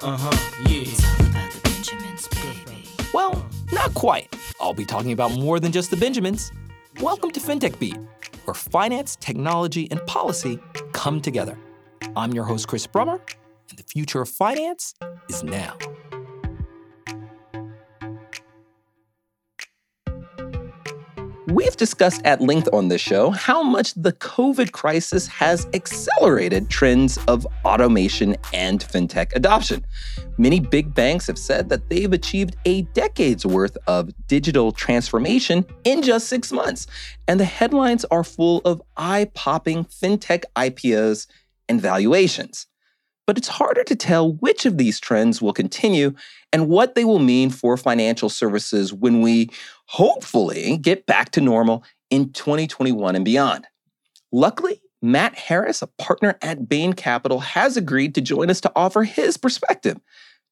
Uh huh, yeah. Well, not quite. I'll be talking about more than just the Benjamins. Welcome to FinTech Beat, where finance, technology, and policy come together. I'm your host, Chris Brummer, and the future of finance is now. We've discussed at length on this show how much the COVID crisis has accelerated trends of automation and fintech adoption. Many big banks have said that they've achieved a decade's worth of digital transformation in just six months. And the headlines are full of eye popping fintech IPOs and valuations. But it's harder to tell which of these trends will continue and what they will mean for financial services when we hopefully get back to normal in 2021 and beyond. Luckily, Matt Harris, a partner at Bain Capital, has agreed to join us to offer his perspective.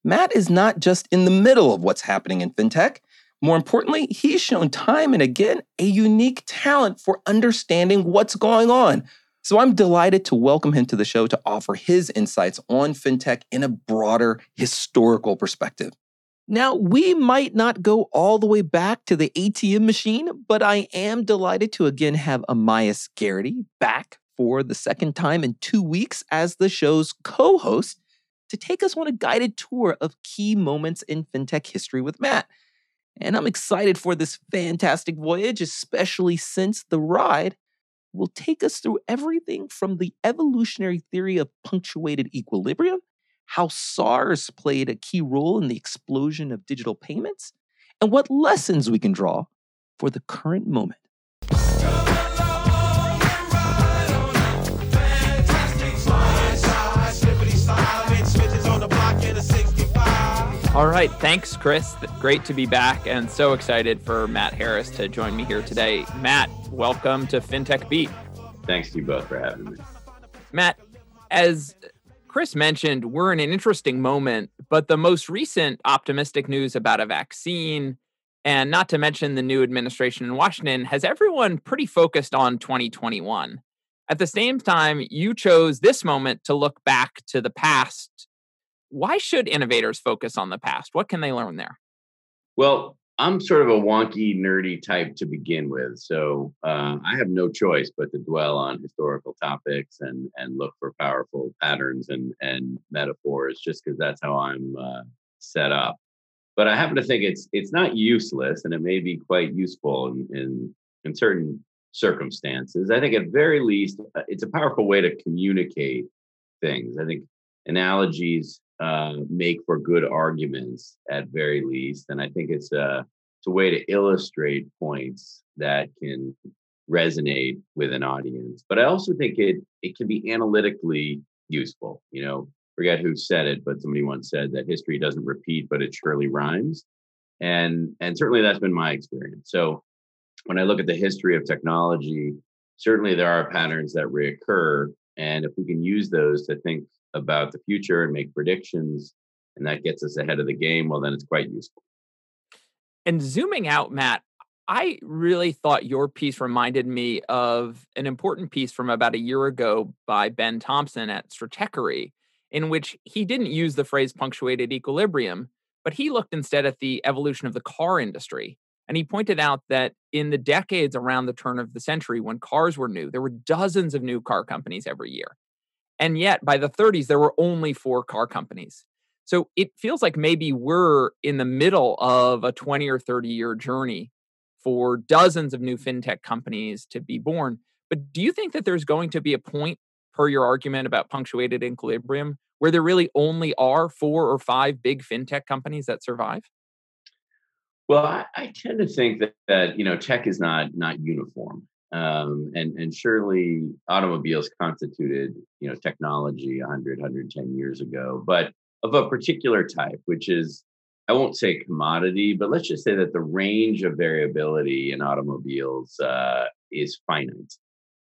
Matt is not just in the middle of what's happening in fintech. More importantly, he's shown time and again a unique talent for understanding what's going on. So I'm delighted to welcome him to the show to offer his insights on fintech in a broader historical perspective. Now, we might not go all the way back to the ATM machine, but I am delighted to again have Amias Gerety back for the second time in two weeks as the show's co host to take us on a guided tour of key moments in fintech history with Matt. And I'm excited for this fantastic voyage, especially since the ride will take us through everything from the evolutionary theory of punctuated equilibrium how SARS played a key role in the explosion of digital payments, and what lessons we can draw for the current moment. All right. Thanks, Chris. Great to be back and so excited for Matt Harris to join me here today. Matt, welcome to FinTech Beat. Thanks to you both for having me. Matt, as Chris mentioned, we're in an interesting moment, but the most recent optimistic news about a vaccine, and not to mention the new administration in Washington, has everyone pretty focused on 2021. At the same time, you chose this moment to look back to the past. Why should innovators focus on the past? What can they learn there? Well, I'm sort of a wonky, nerdy type to begin with, so uh, I have no choice but to dwell on historical topics and and look for powerful patterns and and metaphors, just because that's how I'm uh, set up. But I happen to think it's it's not useless, and it may be quite useful in in, in certain circumstances. I think at very least, uh, it's a powerful way to communicate things. I think analogies uh, make for good arguments at very least. And I think it's a, it's a way to illustrate points that can resonate with an audience. But I also think it it can be analytically useful. You know, forget who said it, but somebody once said that history doesn't repeat, but it surely rhymes. And and certainly that's been my experience. So when I look at the history of technology, certainly there are patterns that reoccur. And if we can use those to think about the future and make predictions, and that gets us ahead of the game, well, then it's quite useful. And zooming out, Matt, I really thought your piece reminded me of an important piece from about a year ago by Ben Thompson at Stratechery, in which he didn't use the phrase punctuated equilibrium, but he looked instead at the evolution of the car industry. And he pointed out that in the decades around the turn of the century, when cars were new, there were dozens of new car companies every year. And yet by the 30s, there were only four car companies. So it feels like maybe we're in the middle of a 20 or 30 year journey for dozens of new mm-hmm. fintech companies to be born. But do you think that there's going to be a point, per your argument about punctuated equilibrium, where there really only are four or five big fintech companies that survive? Well, I, I tend to think that, that you know tech is not not uniform. Um, and and surely automobiles constituted you know technology 100 110 years ago but of a particular type which is i won't say commodity but let's just say that the range of variability in automobiles uh, is finite.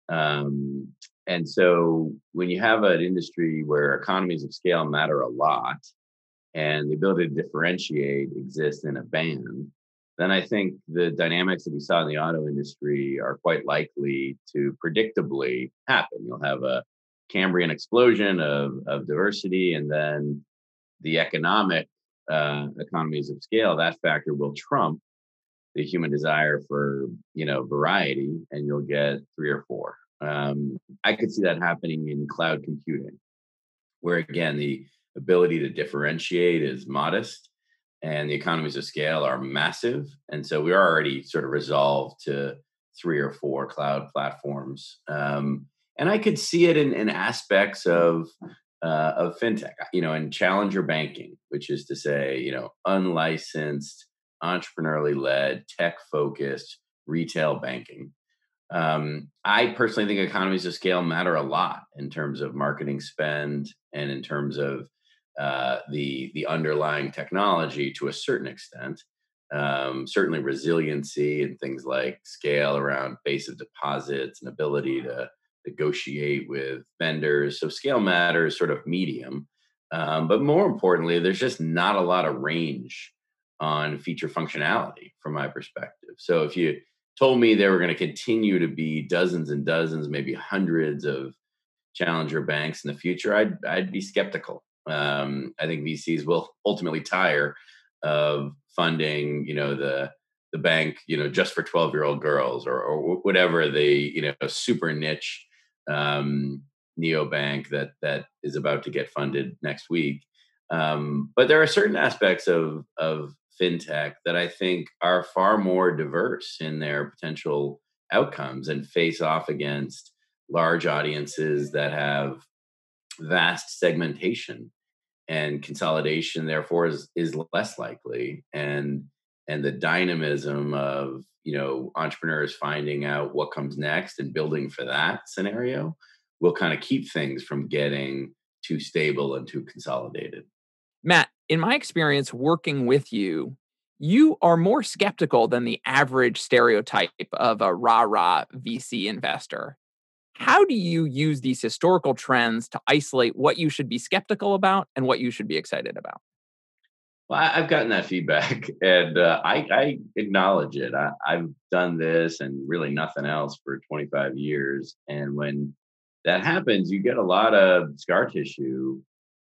Um, and so when you have an industry where economies of scale matter a lot and the ability to differentiate exists in a band then I think the dynamics that we saw in the auto industry are quite likely to predictably happen. You'll have a Cambrian explosion of, of diversity, and then the economic uh, economies of scale, that factor will trump the human desire for you know variety, and you'll get three or four. Um, I could see that happening in cloud computing, where again the ability to differentiate is modest and the economies of scale are massive. And so we're already sort of resolved to three or four cloud platforms. Um, and I could see it in, in aspects of uh, of fintech, you know, and challenger banking, which is to say, you know, unlicensed, entrepreneurially led, tech focused retail banking. Um, I personally think economies of scale matter a lot in terms of marketing spend and in terms of uh, the the underlying technology to a certain extent. Um, certainly, resiliency and things like scale around base of deposits and ability to negotiate with vendors. So scale matters, sort of medium. Um, but more importantly, there's just not a lot of range on feature functionality from my perspective. So if you told me there were going to continue to be dozens and dozens, maybe hundreds of challenger banks in the future, I'd I'd be skeptical. Um, I think VCs will ultimately tire of funding, you know, the the bank, you know, just for twelve year old girls or, or whatever the you know super niche um, neobank that that is about to get funded next week. Um, but there are certain aspects of of fintech that I think are far more diverse in their potential outcomes and face off against large audiences that have vast segmentation and consolidation therefore is is less likely and and the dynamism of you know entrepreneurs finding out what comes next and building for that scenario will kind of keep things from getting too stable and too consolidated. Matt in my experience working with you you are more skeptical than the average stereotype of a rah rah vc investor how do you use these historical trends to isolate what you should be skeptical about and what you should be excited about? Well, I've gotten that feedback, and uh, I, I, acknowledge it. I, have done this and really nothing else for 25 years, and when that happens, you get a lot of scar tissue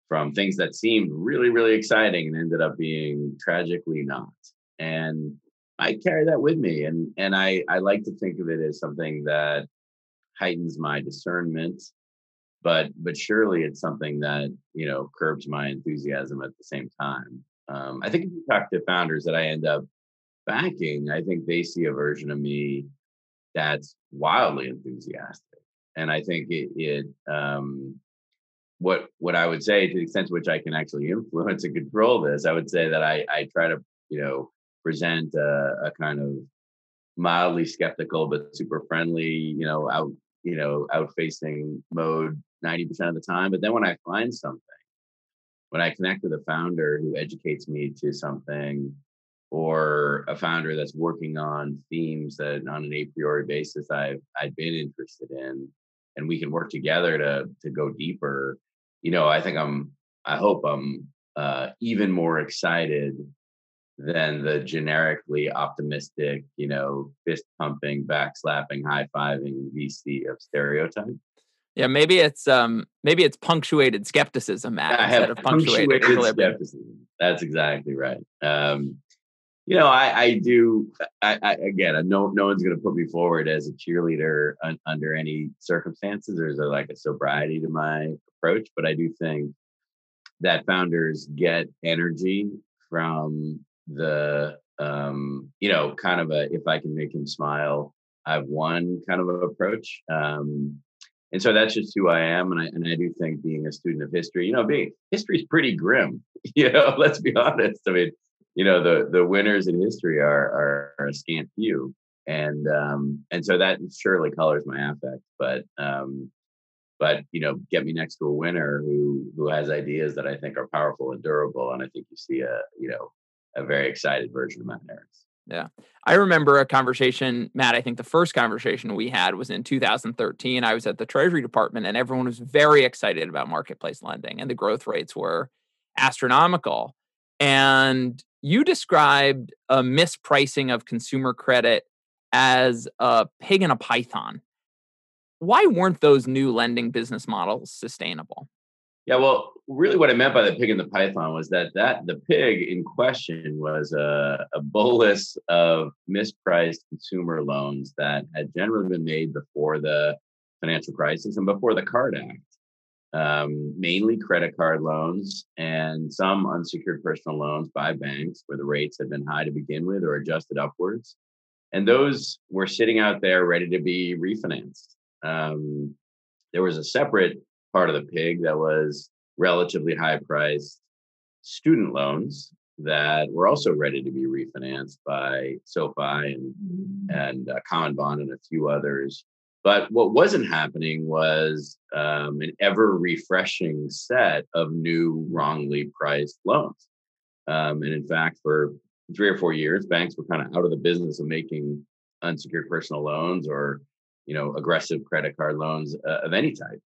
from things that seemed really, really exciting and ended up being tragically not. And I carry that with me, and and I I like to think of it as something that heightens my discernment but but surely it's something that you know curbs my enthusiasm at the same time. Um, i think if you talk to founders that i end up backing i think they see a version of me that's wildly enthusiastic. And i think it, it um, what what i would say to the extent to which i can actually influence and control this i would say that i i try to you know present a, a kind of mildly skeptical but super friendly you know out you know, out facing mode 90% of the time. But then when I find something, when I connect with a founder who educates me to something, or a founder that's working on themes that on an a priori basis I've I've been interested in, and we can work together to to go deeper. You know, I think I'm I hope I'm uh, even more excited than the generically optimistic, you know, fist pumping, backslapping, high fiving VC of stereotype. Yeah, maybe it's um maybe it's punctuated skepticism, Matt, I instead of punctuated, punctuated skepticism. That's exactly right. Um, you know, I, I do. I, I, again, no, no one's going to put me forward as a cheerleader un, under any circumstances. There's a, like a sobriety to my approach, but I do think that founders get energy from the um, you know, kind of a if I can make him smile, I've won kind of approach. Um, and so that's just who I am, and I and I do think being a student of history, you know, being history is pretty grim. You know, let's be honest. I mean, you know, the the winners in history are are, are a scant few, and um, and so that surely colors my affect. But um, but you know, get me next to a winner who who has ideas that I think are powerful and durable, and I think you see a you know a very excited version of Matt Harris. Yeah. I remember a conversation, Matt. I think the first conversation we had was in 2013. I was at the Treasury Department and everyone was very excited about marketplace lending and the growth rates were astronomical. And you described a mispricing of consumer credit as a pig in a python. Why weren't those new lending business models sustainable? Yeah, well, really, what I meant by the pig and the python was that that the pig in question was a, a bolus of mispriced consumer loans that had generally been made before the financial crisis and before the Card Act. Um, mainly credit card loans and some unsecured personal loans by banks where the rates had been high to begin with or adjusted upwards. And those were sitting out there ready to be refinanced. Um, there was a separate part of the pig that was relatively high priced student loans that were also ready to be refinanced by SoFi and mm-hmm. and uh, CommonBond and a few others. But what wasn't happening was um, an ever refreshing set of new wrongly priced loans. Um, and in fact, for three or four years, banks were kind of out of the business of making unsecured personal loans or you know aggressive credit card loans uh, of any type.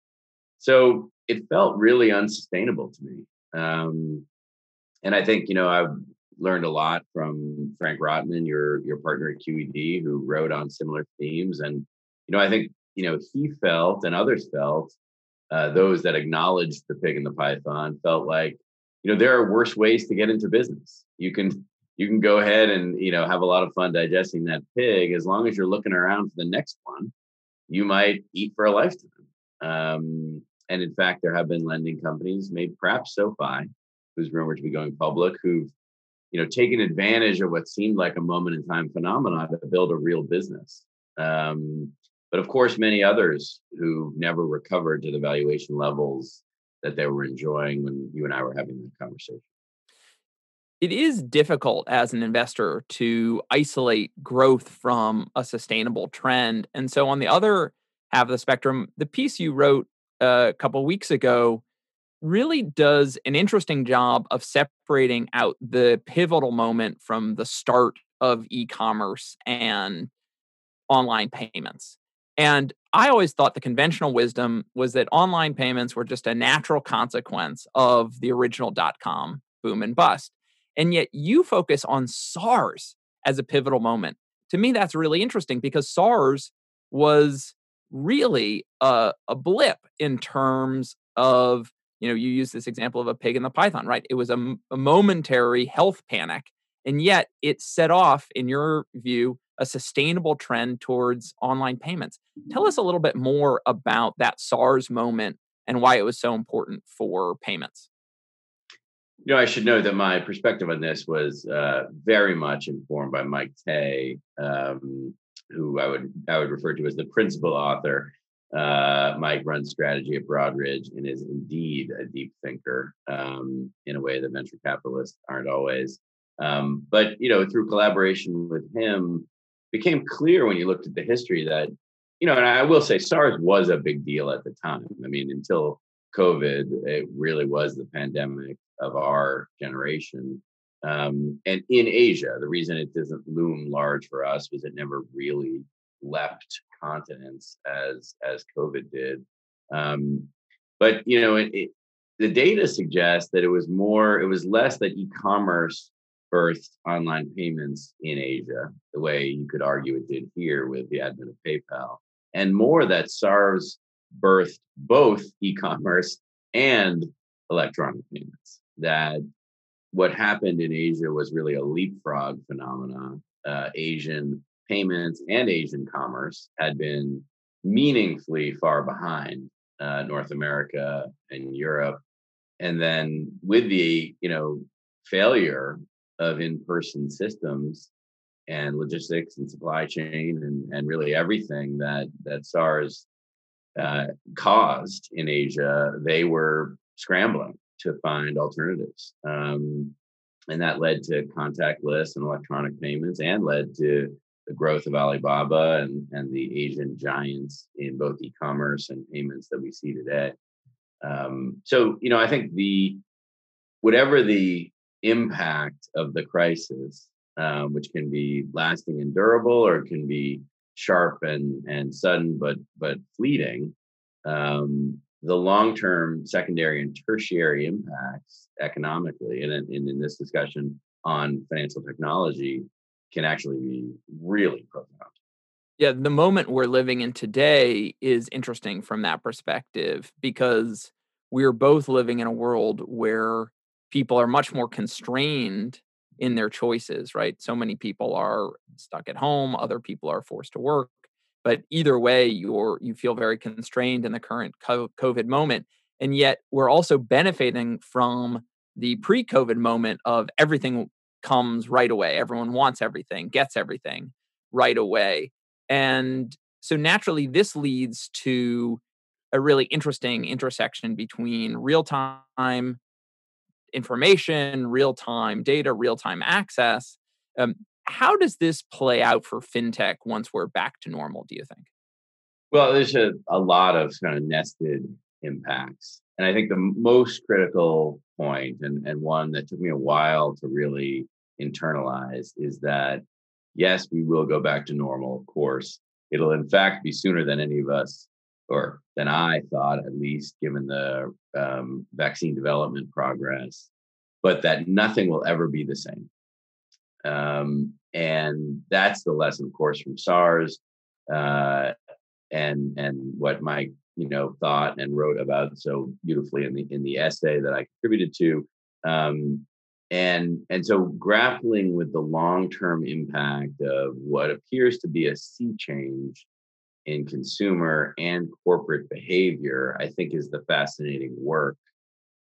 So it felt really unsustainable to me. Um, and I think, you know, I've learned a lot from Frank Rotman, your your partner at QED, who wrote on similar themes. And, you know, I think, you know, he felt and others felt, uh, those that acknowledged the pig and the python felt like, you know, there are worse ways to get into business. You can you can go ahead and you know have a lot of fun digesting that pig as long as you're looking around for the next one you might eat for a lifetime um, and in fact, there have been lending companies, maybe perhaps SoFi, who's rumored to be going public, who've you know taken advantage of what seemed like a moment in time phenomenon to build a real business. Um, but of course, many others who never recovered to the valuation levels that they were enjoying when you and I were having that conversation. It is difficult as an investor to isolate growth from a sustainable trend. And so, on the other half of the spectrum, the piece you wrote a couple weeks ago really does an interesting job of separating out the pivotal moment from the start of e-commerce and online payments. And I always thought the conventional wisdom was that online payments were just a natural consequence of the original dot com boom and bust. And yet you focus on SARS as a pivotal moment. To me, that's really interesting because SARS was really a, a blip in terms of you know you use this example of a pig and the python right? It was a, a momentary health panic and yet it set off in your view a sustainable trend towards online payments. Tell us a little bit more about that sars moment and why it was so important for payments. You know, I should know that my perspective on this was uh, very much informed by Mike Tay, um, who I would I would refer to as the principal author. Uh, Mike runs strategy at Broadridge and is indeed a deep thinker um, in a way that venture capitalists aren't always. Um, but you know, through collaboration with him, became clear when you looked at the history that you know, and I will say SARS was a big deal at the time. I mean, until COVID, it really was the pandemic of our generation. Um, and in Asia, the reason it doesn't loom large for us was it never really leapt continents as as COVID did. Um, but you know, it, it, the data suggests that it was more, it was less that e-commerce birthed online payments in Asia, the way you could argue it did here with the advent of PayPal, and more that SARS birthed both e-commerce and electronic payments. That what happened in Asia was really a leapfrog phenomenon. Uh, Asian payments and Asian commerce had been meaningfully far behind uh, North America and Europe. And then with the you know failure of in-person systems and logistics and supply chain and, and really everything that that SARS uh, caused in Asia, they were scrambling to find alternatives. Um, and that led to contactless and electronic payments and led to the growth of Alibaba and, and the Asian giants in both e-commerce and payments that we see today. Um, so, you know, I think the whatever the impact of the crisis, um, which can be lasting and durable, or can be sharp and and sudden but but fleeting, um, the long-term secondary and tertiary impacts economically and in, in this discussion on financial technology can actually be really profound yeah the moment we're living in today is interesting from that perspective because we're both living in a world where people are much more constrained in their choices, right? So many people are stuck at home, other people are forced to work. But either way, you're you feel very constrained in the current COVID moment. And yet we're also benefiting from the pre-COVID moment of everything comes right away. Everyone wants everything, gets everything right away. And so naturally, this leads to a really interesting intersection between real time information, real time data, real time access. Um, how does this play out for fintech once we're back to normal, do you think? Well, there's a, a lot of kind of nested impacts. And I think the most critical point, and, and one that took me a while to really internalize, is that yes, we will go back to normal, of course. It'll, in fact, be sooner than any of us, or than I thought, at least, given the um, vaccine development progress, but that nothing will ever be the same. Um, and that's the lesson, of course, from SARS, uh, and and what Mike, you know, thought and wrote about so beautifully in the in the essay that I contributed to. Um, and and so grappling with the long-term impact of what appears to be a sea change in consumer and corporate behavior, I think is the fascinating work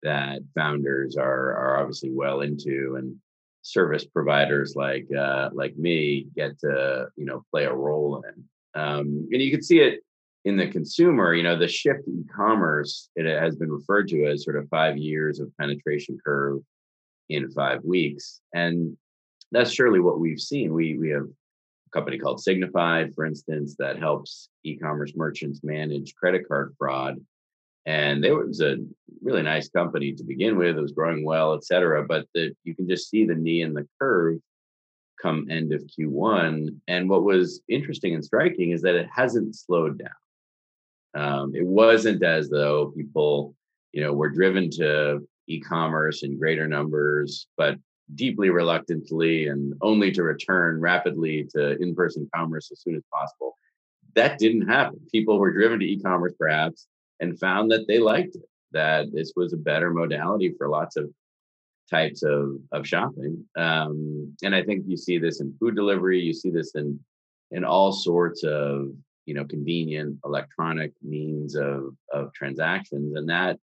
that founders are are obviously well into and service providers like uh, like me get to you know play a role in. Um, and you can see it in the consumer. You know, the shift to e-commerce it has been referred to as sort of five years of penetration curve in five weeks, and that's surely what we've seen. We we have a company called Signifyd, for instance, that helps e-commerce merchants manage credit card fraud and it was a really nice company to begin with. It was growing well, et cetera. But the, you can just see the knee in the curve come end of Q1. And what was interesting and striking is that it hasn't slowed down. Um, it wasn't as though people, you know, were driven to e-commerce in greater numbers, but deeply reluctantly and only to return rapidly to in-person commerce as soon as possible. That didn't happen. People were driven to e-commerce perhaps and found that they liked it, that this was a better modality for lots of types of, of shopping. Um, and I think you see this in food delivery, you see this in in all sorts of you know convenient electronic means of of transactions. And that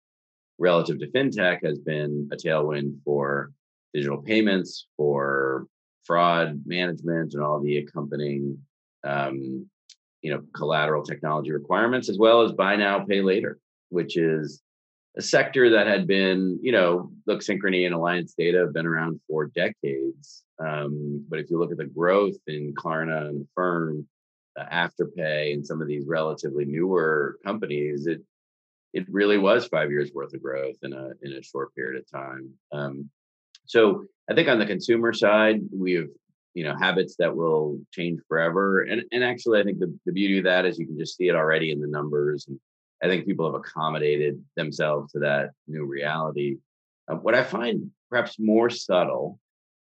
relative to fintech has been a tailwind for digital payments, for fraud management and all the accompanying um, you know collateral technology requirements as well as buy now pay later which is a sector that had been you know look synchrony and alliance data have been around for decades um, but if you look at the growth in klarna and affirm uh, afterpay and some of these relatively newer companies it it really was five years worth of growth in a in a short period of time. Um, so i think on the consumer side we've you know habits that will change forever and and actually i think the, the beauty of that is you can just see it already in the numbers and i think people have accommodated themselves to that new reality. Uh, what i find perhaps more subtle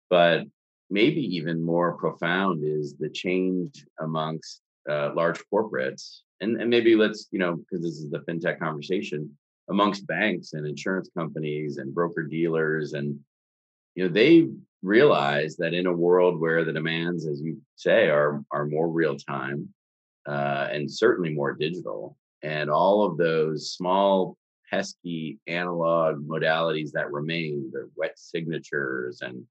but maybe even more profound is the change amongst uh, large corporates and, and maybe let's you know because this is the fintech conversation amongst banks and insurance companies and broker dealers and you know they realize that in a world where the demands, as you say, are are more real time uh, and certainly more digital, and all of those small pesky analog modalities that remain, the wet signatures and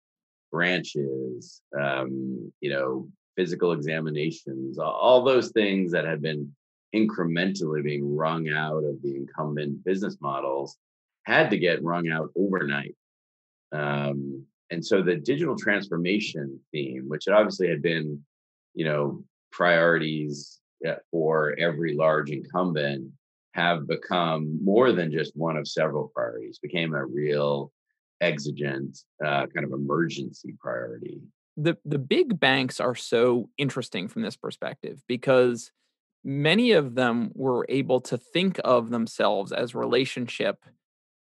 branches, um, you know, physical examinations, all those things that had been incrementally being wrung out of the incumbent business models had to get wrung out overnight. Um, and so the digital transformation theme, which obviously had been, you know, priorities uh, for every large incumbent, have become more than just one of several priorities, became a real exigent uh, kind of emergency priority. The the big banks are so interesting from this perspective because many of them were able to think of themselves as relationship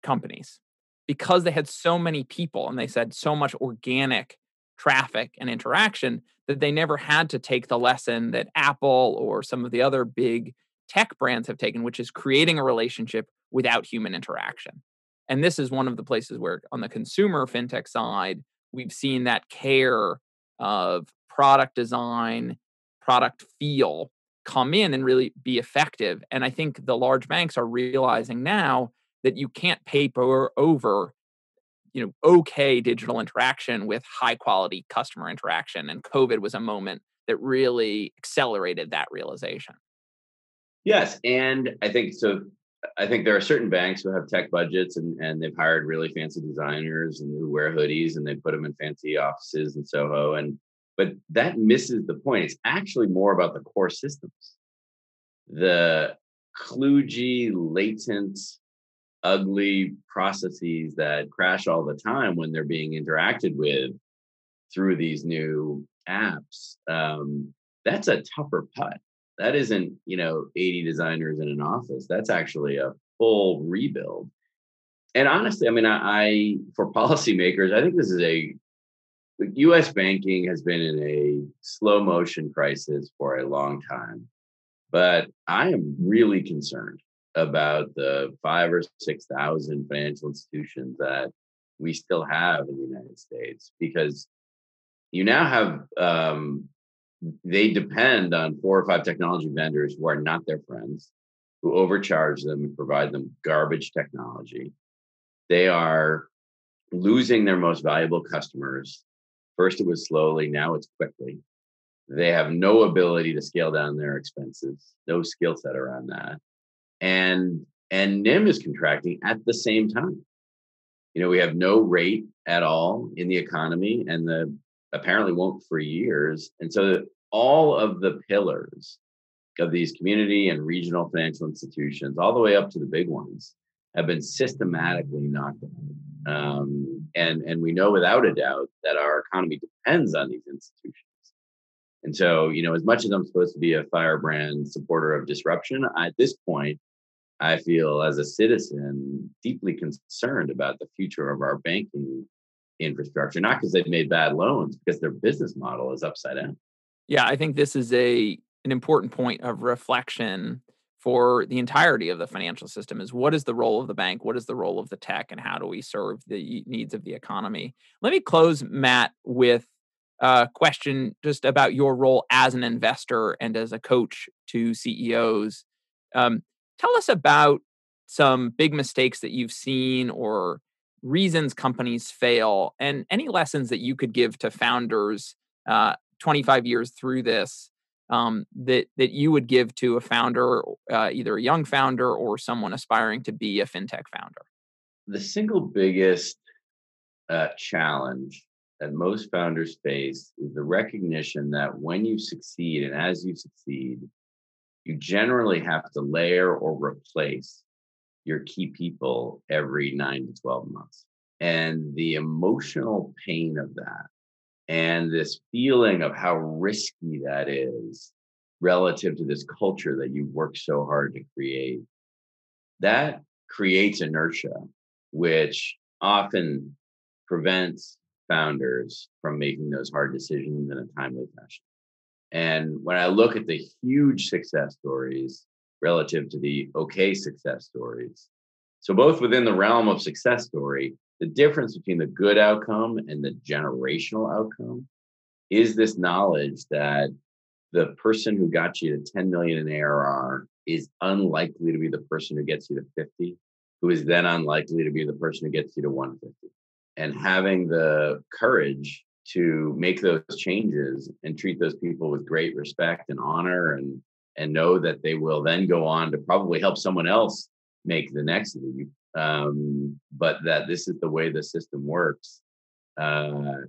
companies because they had so many people and they said so much organic traffic and interaction that they never had to take the lesson that Apple or some of the other big tech brands have taken, which is creating a relationship without human interaction. And this is one of the places where, on the consumer fintech side, we've seen that care of product design, product feel come in and really be effective. And I think the large banks are realizing now that you can't paper over you know okay digital interaction with high quality customer interaction and covid was a moment that really accelerated that realization. Yes and i think so i think there are certain banks who have tech budgets and, and they've hired really fancy designers and who wear hoodies and they put them in fancy offices in soho and but that misses the point. It's actually more about the core systems. The kludgy latent ugly processes that crash all the time when they're being interacted with through these new apps um, that's a tougher putt. That isn't you know 80 designers in an office. That's actually a full rebuild. And honestly i mean i, I for policymakers i think this is a us banking has been in a slow motion crisis for a long time but i am really concerned about the five or six thousand financial institutions that we still have in the United States because you now have um, they depend on four or five technology vendors who are not their friends, who overcharge them and provide them garbage technology. They are losing their most valuable customers. First, it was slowly, now it's quickly. They have no ability to scale down their expenses, no skill set around that and and NIM is contracting at the same time. You know, we have no rate at all in the economy, and the apparently won't for years. And so all of the pillars of these community and regional financial institutions, all the way up to the big ones, have been systematically knocked out. Um, and and we know without a doubt that our economy depends on these institutions. And so, you know, as much as I'm supposed to be a firebrand supporter of disruption, at this point, I feel as a citizen deeply concerned about the future of our banking infrastructure, not because they've made bad loans, because their business model is upside down. Yeah, I think this is a an important point of reflection for the entirety of the financial system is what is the role of the bank what is the role of the tech and how do we serve the needs of the economy let me close matt with a question just about your role as an investor and as a coach to ceos um, Tell us about some big mistakes that you've seen or reasons companies fail and any lessons that you could give to founders uh, 25 years through this um, that that you would give to a founder uh, either a young founder or someone aspiring to be a fintech founder? The single biggest uh, challenge that most founders face is the recognition that when you succeed and as you succeed you generally have to layer or replace your key people every nine to 12 months. And the emotional pain of that and this feeling of how risky that is relative to this culture that you work so hard to create, that creates inertia, which often prevents founders from making those hard decisions in a timely fashion. And when I look at the huge success stories relative to the okay success stories, so both within the realm of success story, the difference between the good outcome and the generational outcome is this knowledge that the person who got you to 10 million in ARR is unlikely to be the person who gets you to 50, who is then unlikely to be the person who gets you to 150. And having the courage to make those changes and treat those people with great respect and honor and and know that they will then go on to probably help someone else make the next leap um, but that this is the way the system works uh,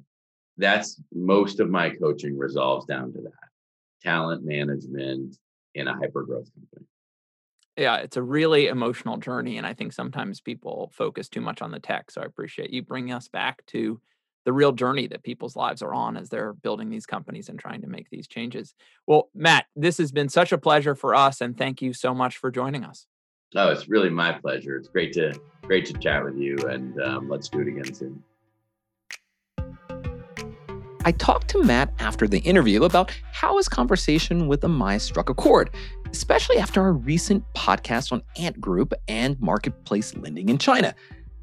that's most of my coaching resolves down to that talent management in a hyper growth company. Yeah it's a really emotional journey and i think sometimes people focus too much on the tech so i appreciate you bringing us back to the real journey that people's lives are on as they're building these companies and trying to make these changes. Well, Matt, this has been such a pleasure for us, and thank you so much for joining us. Oh, it's really my pleasure. It's great to great to chat with you, and um, let's do it again soon. I talked to Matt after the interview about how his conversation with Amaya struck a chord. especially after our recent podcast on Ant Group and marketplace lending in China.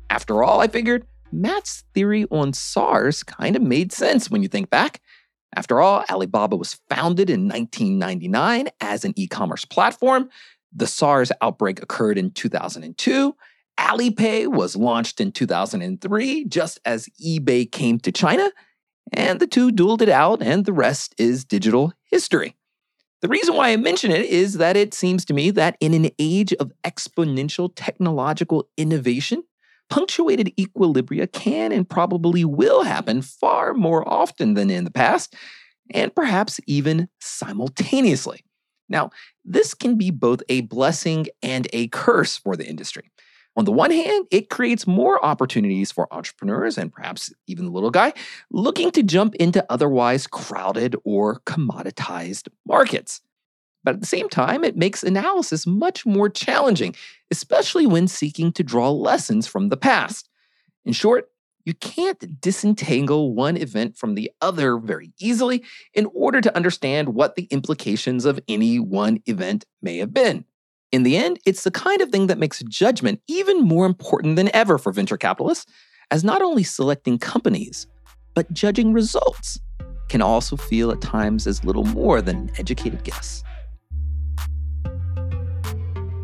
After all, I figured Matt's theory on SARS kind of made sense when you think back. After all, Alibaba was founded in 1999 as an e commerce platform. The SARS outbreak occurred in 2002. Alipay was launched in 2003, just as eBay came to China. And the two dueled it out, and the rest is digital history. The reason why I mention it is that it seems to me that in an age of exponential technological innovation, punctuated equilibria can and probably will happen far more often than in the past, and perhaps even simultaneously. Now, this can be both a blessing and a curse for the industry. On the one hand, it creates more opportunities for entrepreneurs and perhaps even the little guy looking to jump into otherwise crowded or commoditized markets. But at the same time, it makes analysis much more challenging, especially when seeking to draw lessons from the past. In short, you can't disentangle one event from the other very easily in order to understand what the implications of any one event may have been. In the end, it's the kind of thing that makes judgment even more important than ever for venture capitalists, as not only selecting companies, but judging results can also feel at times as little more than an educated guess.